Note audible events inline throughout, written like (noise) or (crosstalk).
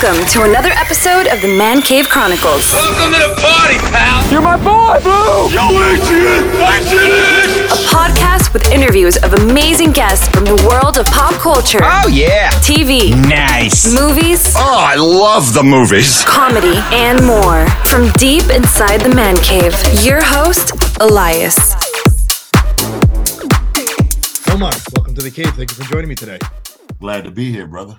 Welcome to another episode of the Man Cave Chronicles, Welcome to the party, pal. You're my boy, Blue! Yo, Adrian, Adrian. a podcast with interviews of amazing guests from the world of pop culture, Oh, yeah. TV, Nice. movies, Oh, I love the movies. comedy, and more. From deep inside the Man Cave, your host, Elias. Omar, welcome to the cave. Thank you for joining me today. Glad to be here, brother.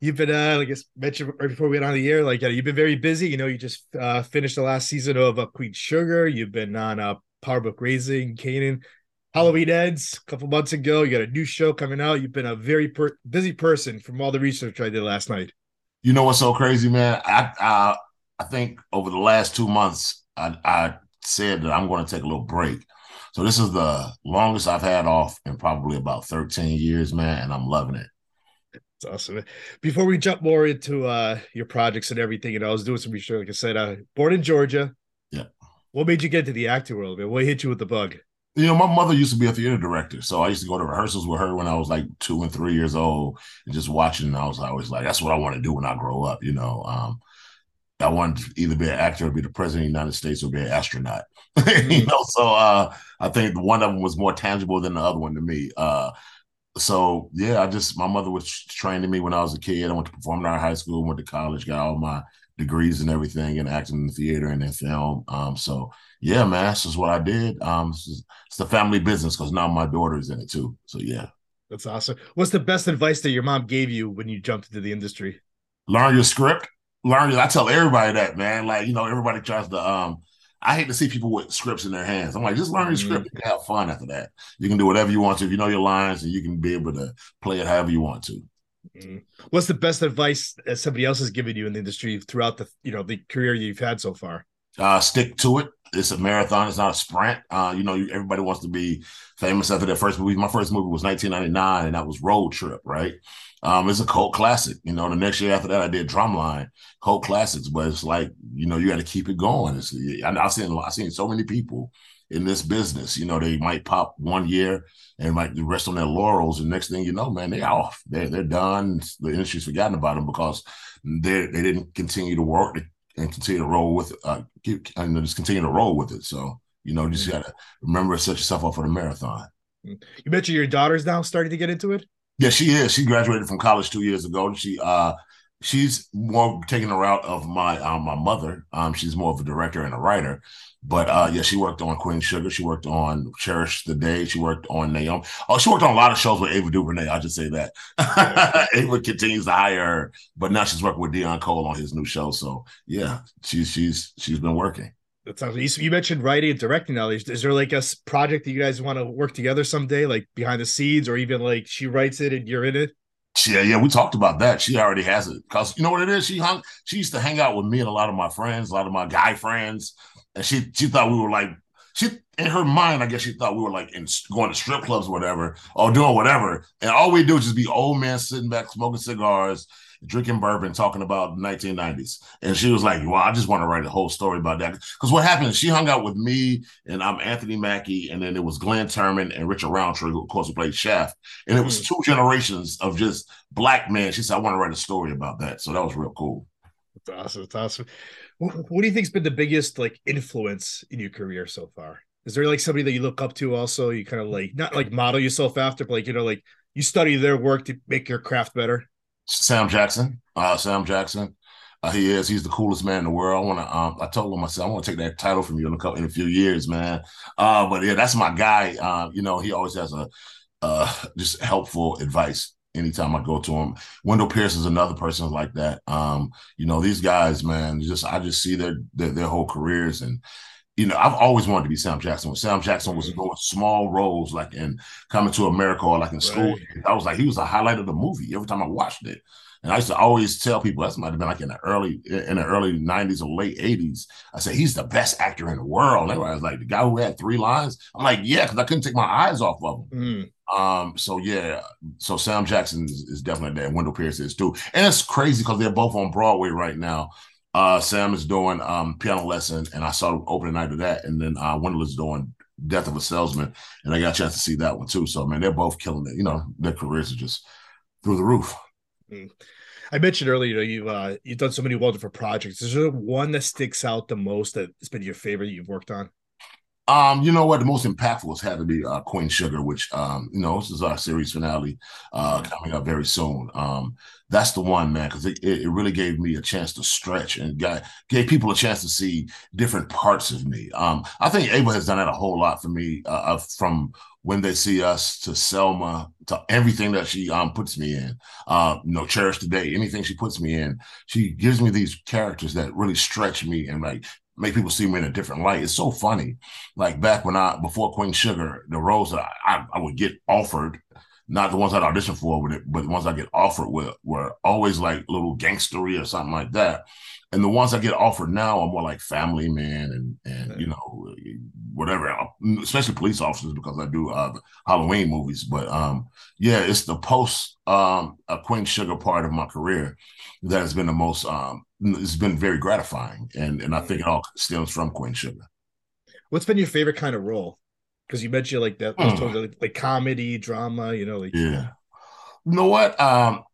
You've been, uh, like I guess, mentioned right before we went on the air, like you've been very busy. You know, you just uh, finished the last season of uh, Queen Sugar. You've been on uh, Power Book Raising, Kanan, Halloween Ends a couple months ago. You got a new show coming out. You've been a very per- busy person from all the research I did last night. You know what's so crazy, man? I uh, I think over the last two months, I, I said that I'm going to take a little break. So this is the longest I've had off in probably about 13 years, man, and I'm loving it. It's awesome. Before we jump more into uh, your projects and everything, and I was doing some research. Like I said, uh, born in Georgia. Yeah. What made you get to the acting world, man? What hit you with the bug? You know, my mother used to be a theater director, so I used to go to rehearsals with her when I was like two and three years old, and just watching. And I was always like, "That's what I want to do when I grow up." You know, um, I wanted to either be an actor, or be the president of the United States, or be an astronaut. (laughs) you know, so uh, I think one of them was more tangible than the other one to me. Uh, so yeah, I just my mother was training me when I was a kid. I went to performing art high school, went to college, got all my degrees and everything in acting in the theater and in film. Um, so yeah, man, that's just what I did. Um, it's, just- it's the family business because now my daughter's in it too. So yeah, That's awesome. What's the best advice that your mom gave you when you jumped into the industry? learn your script. Learn. I tell everybody that, man. Like you know, everybody tries to. Um, I hate to see people with scripts in their hands. I'm like, just learn your Mhm. script. Can have fun after that. You can do whatever you want to. If you know your lines, and you can be able to play it however you want to. Mhm. What's the best advice that somebody else has given you in the industry throughout the you know the career you've had so far? uh, stick to it. It's a marathon. It's not a sprint. Uh, you know, you, everybody wants to be famous after their first movie. My first movie was 1999, and that was Road Trip, right? Um, it's a cult classic. You know, the next year after that, I did Drumline, cult classics. But it's like, you know, you got to keep it going. It's, I, I've seen, I've seen so many people in this business. You know, they might pop one year and might rest on their laurels, and next thing you know, man, they off. They're they're done. The industry's forgotten about them because they they didn't continue to work and continue to roll with uh keep and just continue to roll with it. So you know, you just gotta remember to set yourself up for the marathon. You mentioned your daughter's now starting to get into it. Yeah, she is. She graduated from college two years ago. She uh she's more taking the route of my um my mother. Um she's more of a director and a writer. But uh yeah, she worked on Queen Sugar, she worked on Cherish the Day, she worked on Naomi. Oh, she worked on a lot of shows with Ava DuVernay. I'll just say that. (laughs) Ava continues to hire her, but now she's working with Deon Cole on his new show. So yeah, she's she's she's been working. You, you mentioned writing and directing. Now, is, is there like a project that you guys want to work together someday, like behind the scenes, or even like she writes it and you're in it? Yeah, yeah, we talked about that. She already has it because you know what it is. She hung. She used to hang out with me and a lot of my friends, a lot of my guy friends, and she she thought we were like she in her mind. I guess she thought we were like in going to strip clubs or whatever, or doing whatever. And all we do is just be old men sitting back smoking cigars, drinking bourbon, talking about the 1990s. And she was like, "Well, I just want to write a whole story about that." Because what happened? is She hung out with me, and I'm Anthony Mackie, and then it was Glynn Turman and Richard Roundtree, who of course played Shaft. And it was mm. two generations of just black men. She said, "I want to write a story about that." So that was real cool. It's awesome. It's awesome. What, what do you think's been the biggest like influence in your career so far? Is there like somebody that you look up to? Also, you kind of like not like model yourself after, but like you know, like you study their work to make your craft better. Sam Jackson, uh, Sam Jackson. Uh, he is. He's the coolest man in the world. I want to. Um, I told him I said I want to take that title from you in a couple in a few years, man. Uh, but yeah, that's my guy. Uh, you know, he always has a uh, just helpful advice anytime I go to him. Wendell Pierce is another person like that. Um, you know, these guys, man, just I just see their their, their whole careers and. You know, I've always wanted to be Sam Jackson. When Sam Jackson was doing small roles, like in Coming to America or like in school, Right. I was like, he was the highlight of the movie every time I watched it. And I used to always tell people that might have been like in the early in the early 90s or late 80s. I said, he's the best actor in the world. And everybody was like, the guy who had three lines. I'm like, yeah, because I couldn't take my eyes off of him. Mm. Um, so yeah, so Sam Jackson is, is definitely there. Wendell Pierce is too. And it's crazy because they're both on Broadway right now. Uh Sam is doing um piano lesson, and I saw the opening night of that, and then uh Wendell is doing Death of a Salesman, and I got a chance to see that one too. So man, they're both killing it. You know, their careers are just through the roof. I mentioned earlier, you know, you've uh, you've done so many wonderful projects. Is there one that sticks out the most that's been your favorite you've worked on? Um, you know what? The most impactful has had to be uh, Queen Sugar, which um, you know, this is our series finale uh, coming up very soon. Um, that's the one, man, because it, it really gave me a chance to stretch and got, gave people a chance to see different parts of me. Um, I think Ava has done that a whole lot for me uh, from when they see us to Selma to everything that she um puts me in. Uh, you know, cherish today, anything she puts me in, she gives me these characters that really stretch me and like make people see me in a different light. It's so funny. Like back when I before Queen Sugar, the roles that I, I would get offered, not the ones I auditioned for with it, but the ones I get offered with were always like little gangstery or something like that. And the ones I get offered now are more like family man and and you know whatever, especially police officers because I do uh, Halloween movies. But um, yeah, it's the post um, a Queen Sugar part of my career that has been the most um, it's been very gratifying, and and I think it all stems from Queen Sugar. What's been your favorite kind of role? Because you mentioned like that, mm. like, like, comedy, drama, you know, like yeah. You know what? Um,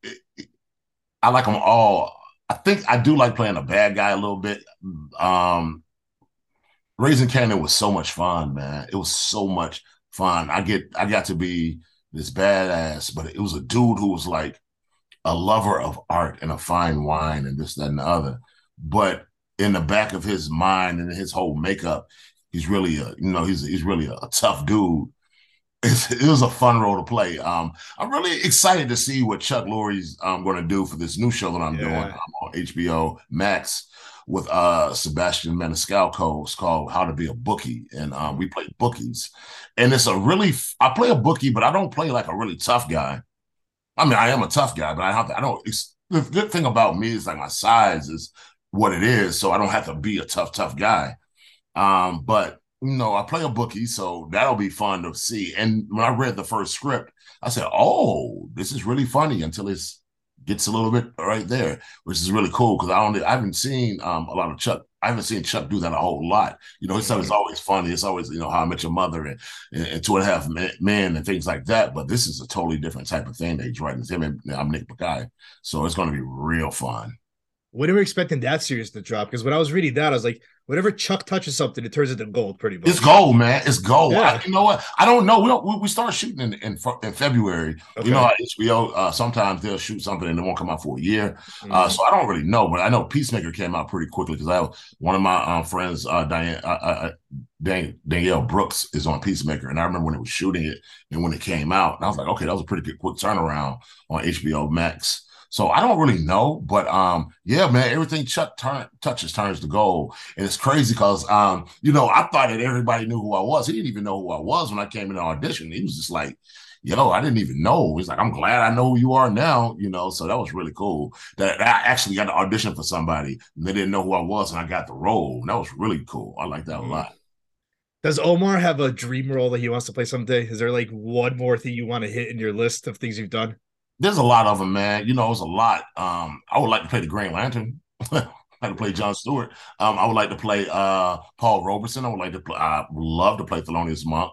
I like them all. I think I do like playing a bad guy a little bit. Um, Raising Kanan was so much fun, man. It was so much fun. I get I got to be this badass, but it was a dude who was like a lover of art and a fine wine and this, that, and the other. But in the back of his mind and his whole makeup, he's really a, you know, he's he's really a, a tough dude. (laughs) It's, it was a fun role to play. Um, I'm really excited to see what Chuck Lorre's um, going to do for this new show that I'm yeah. doing um, on HBO Max with uh Sebastian Maniscalco. It's called How to Be a Bookie, and um, we play bookies. And it's a really I play a bookie, but I don't play like a really tough guy. I mean, I am a tough guy, but I have to, I don't. the good thing about me is like my size is what it is, so I don't have to be a tough, tough guy. Um, but you know, I play a bookie, so that'll be fun to see. And when I read the first script, I said, "Oh, this is really funny." Until it's gets a little bit right there, which is really cool because I only I haven't seen um, a lot of Chuck. I haven't seen Chuck do that a whole lot. You know, his stuff is always funny. It's always you know How I Met Your Mother and, and, and Two and a Half Men and things like that. But this is a totally different type of thing that he's writing. It's him and I'm Nick Bakay, so it's going to be real fun. When are we expecting that series to drop? Because when I was reading that, I was like, whenever Chuck touches something, it turns into gold. Pretty much, it's gold, man. It's gold. Yeah. I, you know what? I don't know. We don't. We, start shooting in in, in February. Okay. You know, HBO uh, sometimes they'll shoot something and it won't come out for a year. Uh, mm-hmm. Uh, so I don't really know, but I know Peacemaker came out pretty quickly because I have one of my um, friends, uh, Diane. Uh, uh, Dan- Danielle Brooks is on Peacemaker, and I remember when it was shooting it and when it came out, and I was like, okay, that was a pretty good quick turnaround on HBO Max. So I don't really know, but um, yeah, man, everything Chuck turn, touches turns to gold, and it's crazy because um, you know, I thought that everybody knew who I was. He didn't even know who I was when I came in the audition. He was just like, yo, I didn't even know. He's like, I'm glad I know who you are now, you know. So that was really cool. That I actually got to audition for somebody and they didn't know who I was, and I got the role. And that was really cool. I like that a lot. Does Omar have a dream role that he wants to play someday? Is there like one more thing you want to hit in your list of things you've done? There's a lot of them, man. You know, it's a lot. Um, I would like to play the Green Lantern. (laughs) I'd like to play John Stewart. Um, I would like to play uh, Paul Robeson. I would like to play. I would love to play Thelonious Monk.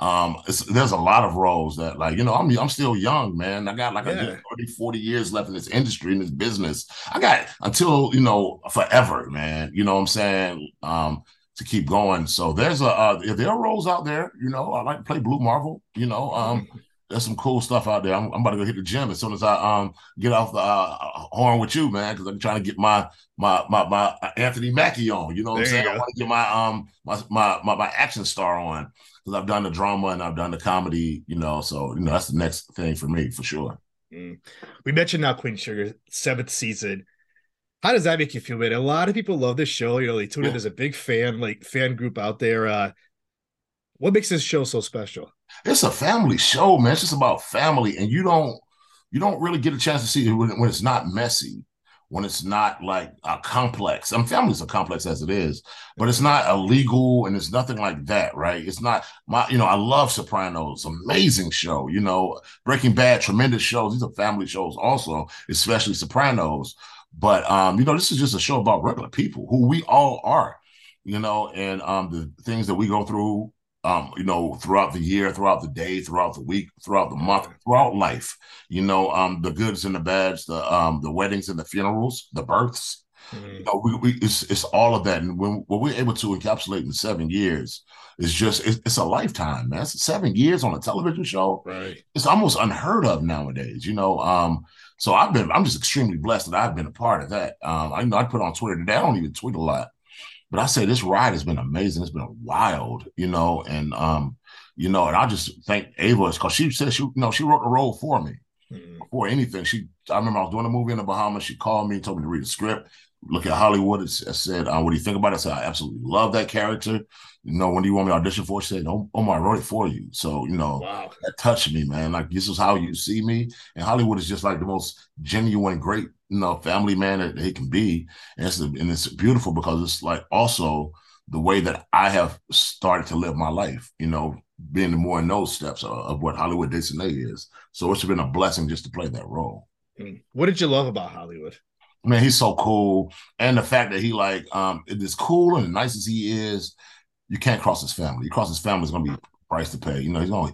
Um, there's a lot of roles that, like, you know, I'm I'm still young, man. I got like yeah. a 30, 40 years left in this industry, in this business. I got until you know forever, man. You know what I'm saying? Um, to keep going. So there's a uh, there are roles out there. You know, I like to play Blue Marvel. You know, um, there's some cool stuff out there. I'm, I'm, about to go hit the gym as soon as I um get off the uh, horn with you, man, because I'm trying to get my my my my Anthony Mackie on. You know what there I'm saying? I want to get my um my my my, my action star on because I've done the drama and I've done the comedy. You know, so you know that's the next thing for me for sure. Mm. We mentioned now Queen Sugar seventh season. How does that make you feel, man? A lot of people love this show. You know, they tune in. There's a big fan like fan group out there. Uh, what makes this show so special? It's a family show, man. It's just about family, and you don't you don't really get a chance to see it when, when it's not messy, when it's not like a complex. I mean, families are complex as it is, but it's not illegal and it's nothing like that, right? It's not my, you know, I love Sopranos, amazing show. You know, Breaking Bad, tremendous shows. These are family shows, also, especially Sopranos. But um, you know, this is just a show about regular people who we all are, you know, and um the things that we go through um, you know, throughout the year, throughout the day, throughout the week, throughout the month, throughout life. You know, um, the goods and the bads, the um, the weddings and the funerals, the births. Mm-hmm. You know, we, we, it's it's all of that, and when, when we're able to encapsulate in seven years, it's just it's, it's a lifetime, man. It's seven years on a television show. Right. It's almost unheard of nowadays. You know, um, so I've been I'm just extremely blessed that I've been a part of that. Um, I know I put on Twitter today. I don't even tweet a lot, but I say this ride has been amazing. It's been wild, you know, and um, you know, and I just thank Ava because she said she, you know, she wrote the role for me. Mm-hmm. Before anything, she I remember I was doing a movie in the Bahamas. She called me, told me to read the script. Look at Hollywood. I said, uh, "What do you think about it?" I said, "I absolutely love that character." You know, when do you want me to audition for? She said, "Oh, oh I wrote it for you." So you know, wow. that touched me, man. Like this is how you see me, and Hollywood is just like the most genuine, great you know, family man that he can be. And it's, and it's beautiful because it's like also the way that I have started to live my life, you know, being more in those steps of, of what Hollywood Desonier is. So it's been a blessing just to play that role. Hmm. What did you love about Hollywood? Man, he's so cool. And the fact that he like um it is cool and nice as he is, you can't cross his family. You cross his family is gonna be a price to pay. You know, he's gonna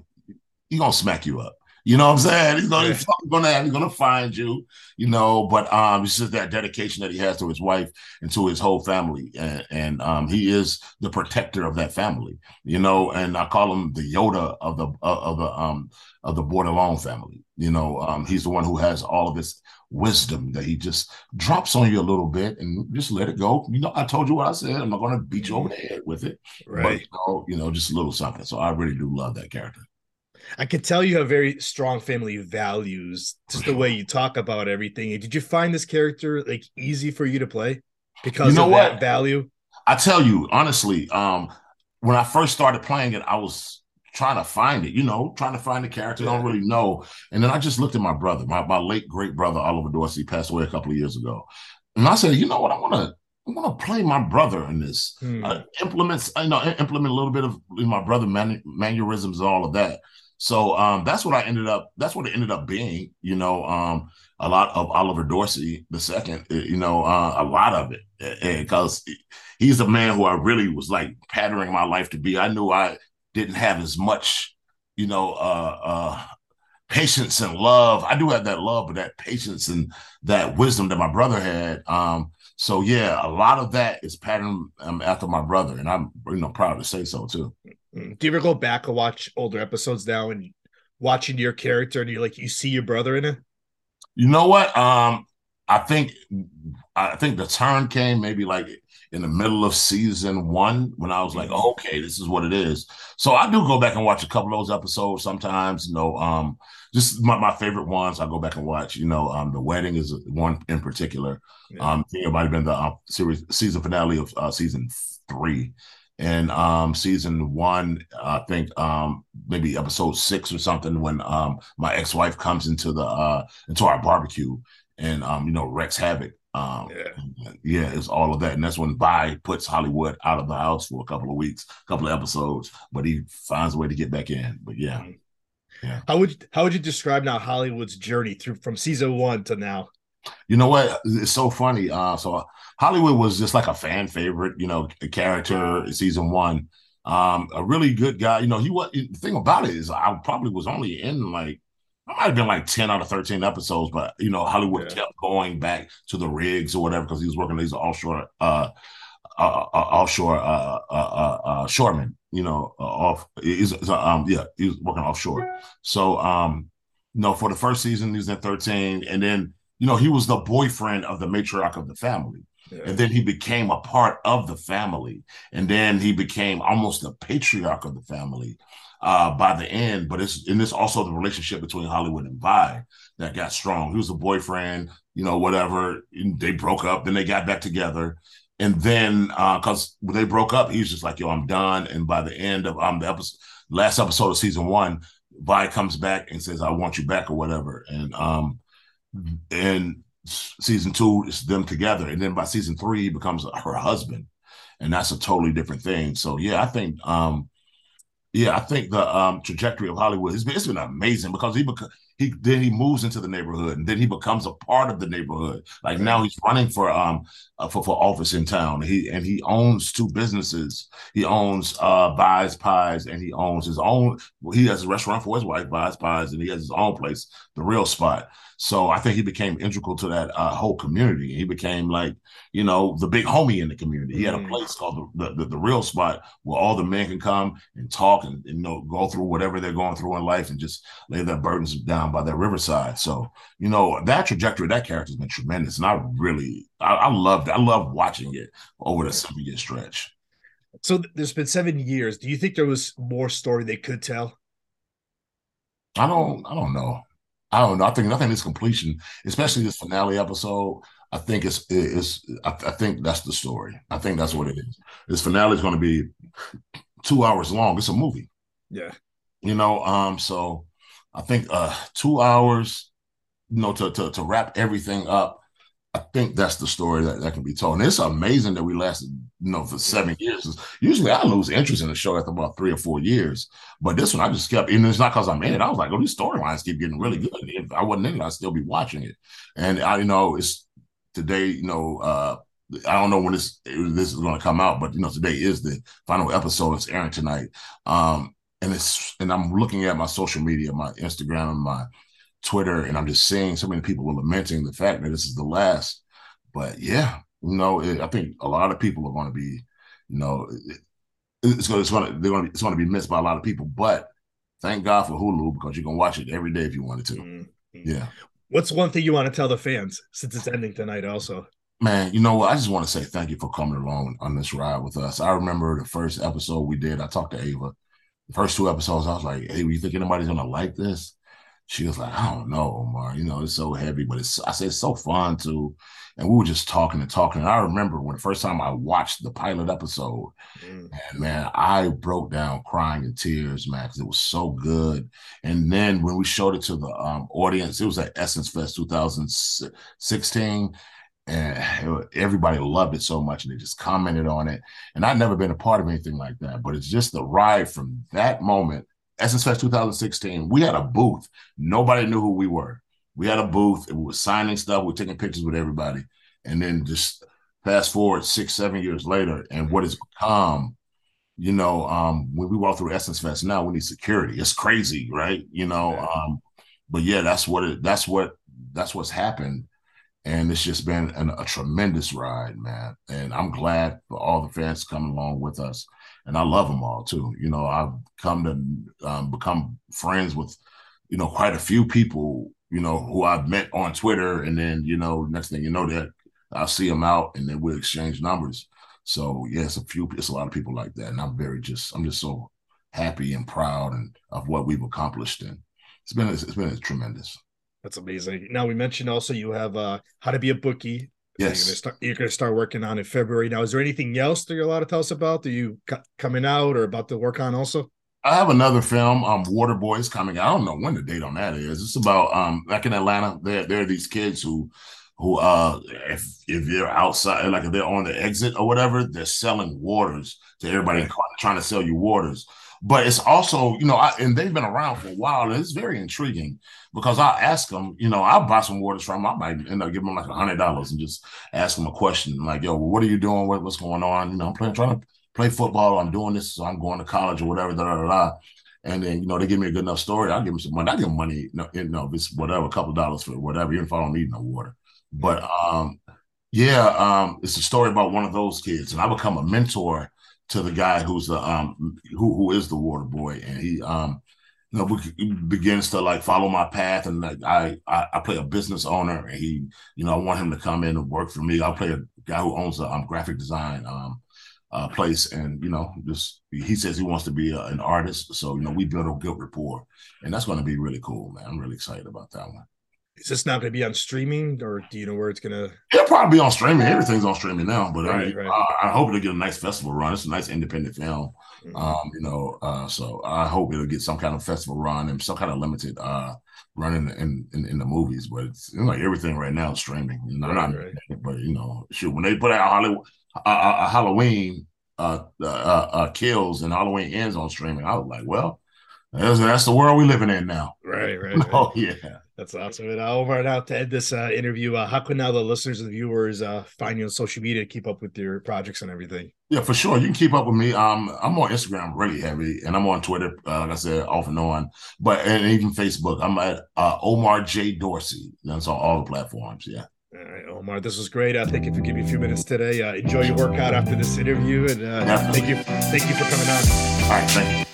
he's gonna smack you up. You know what I'm saying? He's gonna, he's gonna have, he's gonna find you, you know. But um, it's just that dedication that he has to his wife and to his whole family, and, and um, he is the protector of that family, you know. And I call him the Yoda of the of the um of the Bordelon family. You know, um, he's the one who has all of this wisdom that he just drops on you a little bit and just let it go. You know, I told you what I said. I'm not going to beat you over the head with it, right? But, you, know, you know, just a little something. So I really do love that character. I could tell you have very strong family values, just the way you talk about everything. Did you find this character like easy for you to play because you know of what? that value? I tell you honestly, um, when I first started playing it, I was trying to find it, you know, trying to find the character. Yeah. I don't really know. And then I just looked at my brother, my, my late great brother Oliver Dorsey passed away a couple of years ago, and I said, you know what, I want to I'm gonna play my brother in this. Hmm. Uh, implements, I know, implement a little bit of my brother man, mannerisms and all of that. So um, that's what I ended up. That's what it ended up being. You know, um, a lot of Oliver Dorsey the second. Eh, you know, uh, a lot of it because eh, eh, he's a man who I really was like patterning my life to be. I knew I didn't have as much, you know, uh, uh, patience and love. I do have that love, but that patience and that wisdom that my brother had. Um, so yeah, a lot of that is patterned um, after my brother, and I'm you know proud to say so too. Mm. Do you ever go back and watch older episodes now and watching your character and you're like you see your brother in it? You know what? Um, I think I think the turn came maybe like in the middle of season one when I was like, oh, okay, this is what it is. So I do go back and watch a couple of those episodes sometimes. You know, um, just my, my favorite ones I go back and watch. You know, um, the wedding is one in particular. Yeah. Um, I think it might have been the uh, series season finale of uh, season three in um season one i think um maybe episode six or something when um my ex-wife comes into the uh into our barbecue and um you know wreaks havoc um yeah. yeah it's all of that. And that's when Vi puts hollywood out of the house for a couple of weeks a couple of episodes but he finds a way to get back in. But yeah. Mm-hmm. yeah. How would how would you describe now hollywood's journey through from season one to now you know what? It's so funny. Uh, so Hollywood was just like a fan favorite, you know, character season one. Um, a really good guy. You know, he was the thing about it is I probably was only in like I might have been like 10 out of 13 episodes, but you know, Hollywood yeah. kept going back to the rigs or whatever because he was working these offshore uh, uh, uh offshore uh, uh, uh, uh shoremen, you know, off he's um yeah, he was working offshore. So um, you know, for the first season, he was in 13, and then you know, he was the boyfriend of the matriarch of the family. Yeah. And then he became a part of the family. And then he became almost the patriarch of the family uh, by the end. But it's and this also the relationship between Hollywood and Vi that got strong. He was a boyfriend, you know, whatever. They broke up, then they got back together. And then because uh, when they broke up, he was just like, yo, I'm done. And by the end of um the episode, last episode of season one, Vi comes back and says, I want you back or whatever. And um and season two is them together, and then by season three, he becomes her husband, and that's a totally different thing. So yeah, I think, um, yeah, I think the um, trajectory of Hollywood has been it's been amazing because he beca- he then he moves into the neighborhood and then he becomes a part of the neighborhood like now he's running for um uh, for, for office in town he and he owns two businesses he owns uh Vi's Pies and he owns his own he has a restaurant for his wife Vi's Pies and he has his own place the real spot so I think he became integral to that uh, whole community. He became like, you know, the big homie in the community. He had a Mm. place called the, the, the, the real spot where all the men can come and talk and, and, you know, go through whatever they're going through in life and just lay their burdens down by that riverside. So, you know, that trajectory, that character has been tremendous. And I really, I, I loved, I love watching it over the seven year stretch. So there's been seven years. Do you think there was more story they could tell? I don't, I don't know. I don't know. I think nothing is completion, especially this finale episode. I think it's it's. I, I think that's the story. I think that's what it is. This finale is going to be two hours long. It's a movie, Yeah. you know. Um, so I think uh two hours, you know, to to to wrap everything up. I think that's the story that, that can be told. And it's amazing that we lasted, you know, for seven years. Usually I lose interest in the show after about three or four years. But this one I just kept, and it's not because I'm in it. I was like, oh, these storylines keep getting really good. If I wasn't in it, I'd still be watching it. And I, you know, it's today, you know, uh, I don't know when this this is going to come out, but you know, today is the final episode. It's airing tonight. Um, and it's and I'm looking at my social media, my Instagram and my Twitter, and I'm just seeing so many people are lamenting the fact that this is the last. But yeah, you know, it, I think a lot of people are going to be, you know, it, it's going, it's going to, they're going to, it's going to be missed by a lot of people. But thank God for Hulu because you can watch it every day if you wanted to. Mhm. Yeah, What's one thing you want to tell the fans since it's ending tonight? Also, man. You know what? I just want to say thank you for coming along on this ride with us. I remember the first episode we did. I talked to Ava. The first two episodes, I was like, "Hey, you think anybody's to like this?" She was like, I don't know, Omar. You know, it's so heavy, but it's I said it's so fun too. And we were just talking and talking. And I remember when the first time I watched the pilot episode, Mm. and man, I broke down crying in tears, man, because it was so good. And then when we showed it to the um, audience, it was at Essence Fest 2016, and everybody loved it so much, and they just commented on it. And I'd never been a part of anything like that, but it's just the ride from that moment. Essence Fest 2016, we had a booth. Nobody knew who we were. We had a booth, and we were signing stuff, we were taking pictures with everybody. And then just fast forward six, seven years later, and what has become, you know, um, when we walk through Essence Fest now, we need security. It's crazy, right? You know, um, but yeah, that's what it that's what that's what's happened. And it's just been an, a tremendous ride, man. And I'm glad for all the fans coming along with us. And I love them all too. You know, I've come to um, become friends with, you know, quite a few people, you know, who I've met on Twitter. And then, you know, next thing you know, that I'll see them out and then we'll exchange numbers. So yeah, it's a few, it's a lot of people like that. And I'm very just, I'm just so happy and proud and of what we've accomplished. And it's been, it's been a tremendous. That's amazing. Now we mentioned also you have uh how to be a bookie. Yes. You're gonna start you're gonna start working on in February. Now, is there anything else that you're allowed to tell us about? that you co- coming out or about to work on also? I have another film, um, Water Boys, coming. I don't know when the date on that is. It's about um, back in Atlanta. There, there are these kids who, who, uh, if if they're outside, like if they're on the exit or whatever, they're selling waters to everybody, trying to sell you waters. But it's also, you know, I, and they've been around for a while, and it's very intriguing because I ask them, you know, I'll buy some waters from them. I might end up giving them like a hundred dollars and just ask them a question like, "Yo, what are you doing? What, what's going on? You know, I'm playing, trying to play football. I'm doing this, so I'm going to college or whatever. Da, da, da, da. And then you know they give me a good enough story. I'll give them some money. I give them money, you know, you know, it's whatever, a couple dollars for whatever, even if I don't need no water. But um, yeah, um, it's a story about one of those kids, and I become a mentor to the guy who's the um who who is the water boy, and he um you know be- begins to like follow my path, and like I, I I play a business owner, and he you know I want him to come in and work for me. I'll play a guy who owns a um, graphic design um uh, place, and you know just he says he wants to be a, an artist, so you know we build a good rapport, and that's going to be really cool, man. I'm really excited about that one. Is this not gonna be on streaming or do you know where it's gonna It'll probably be on streaming. Everything's on streaming now, but I, Right, mean, right. I, I hope it'll get a nice festival run. It's a nice independent film, Mhm. um, you know. Uh, so I hope it'll get some kind of festival run and some kind of limited uh, run in, in in in the movies. But it's you know, like everything right now is streaming. You know, Right, not, but you know, shoot, when they put out Hollywood, uh, uh, Halloween uh, uh, uh, kills and Halloween ends on streaming, I was like, well. That's, that's the world we're living in now. Right, right. (laughs) right. Oh yeah. That's awesome. And uh, Omar, now to end this uh, interview, uh, how can now the listeners and viewers uh, find you on social media to keep up with your projects and everything? Yeah, for sure. You can keep up with me. Um, I'm on Instagram really heavy, and I'm on Twitter, uh, like I said, off and on. But and even Facebook, I'm at uh, Omar J Dorsey. That's on all the platforms. Yeah. All right, Omar, this was great. Uh, thank you for giving me a few minutes today. Uh, enjoy your workout after this interview, and uh, thank you, thank you for coming on. All right. Thank you.